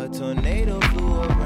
A tornado flew around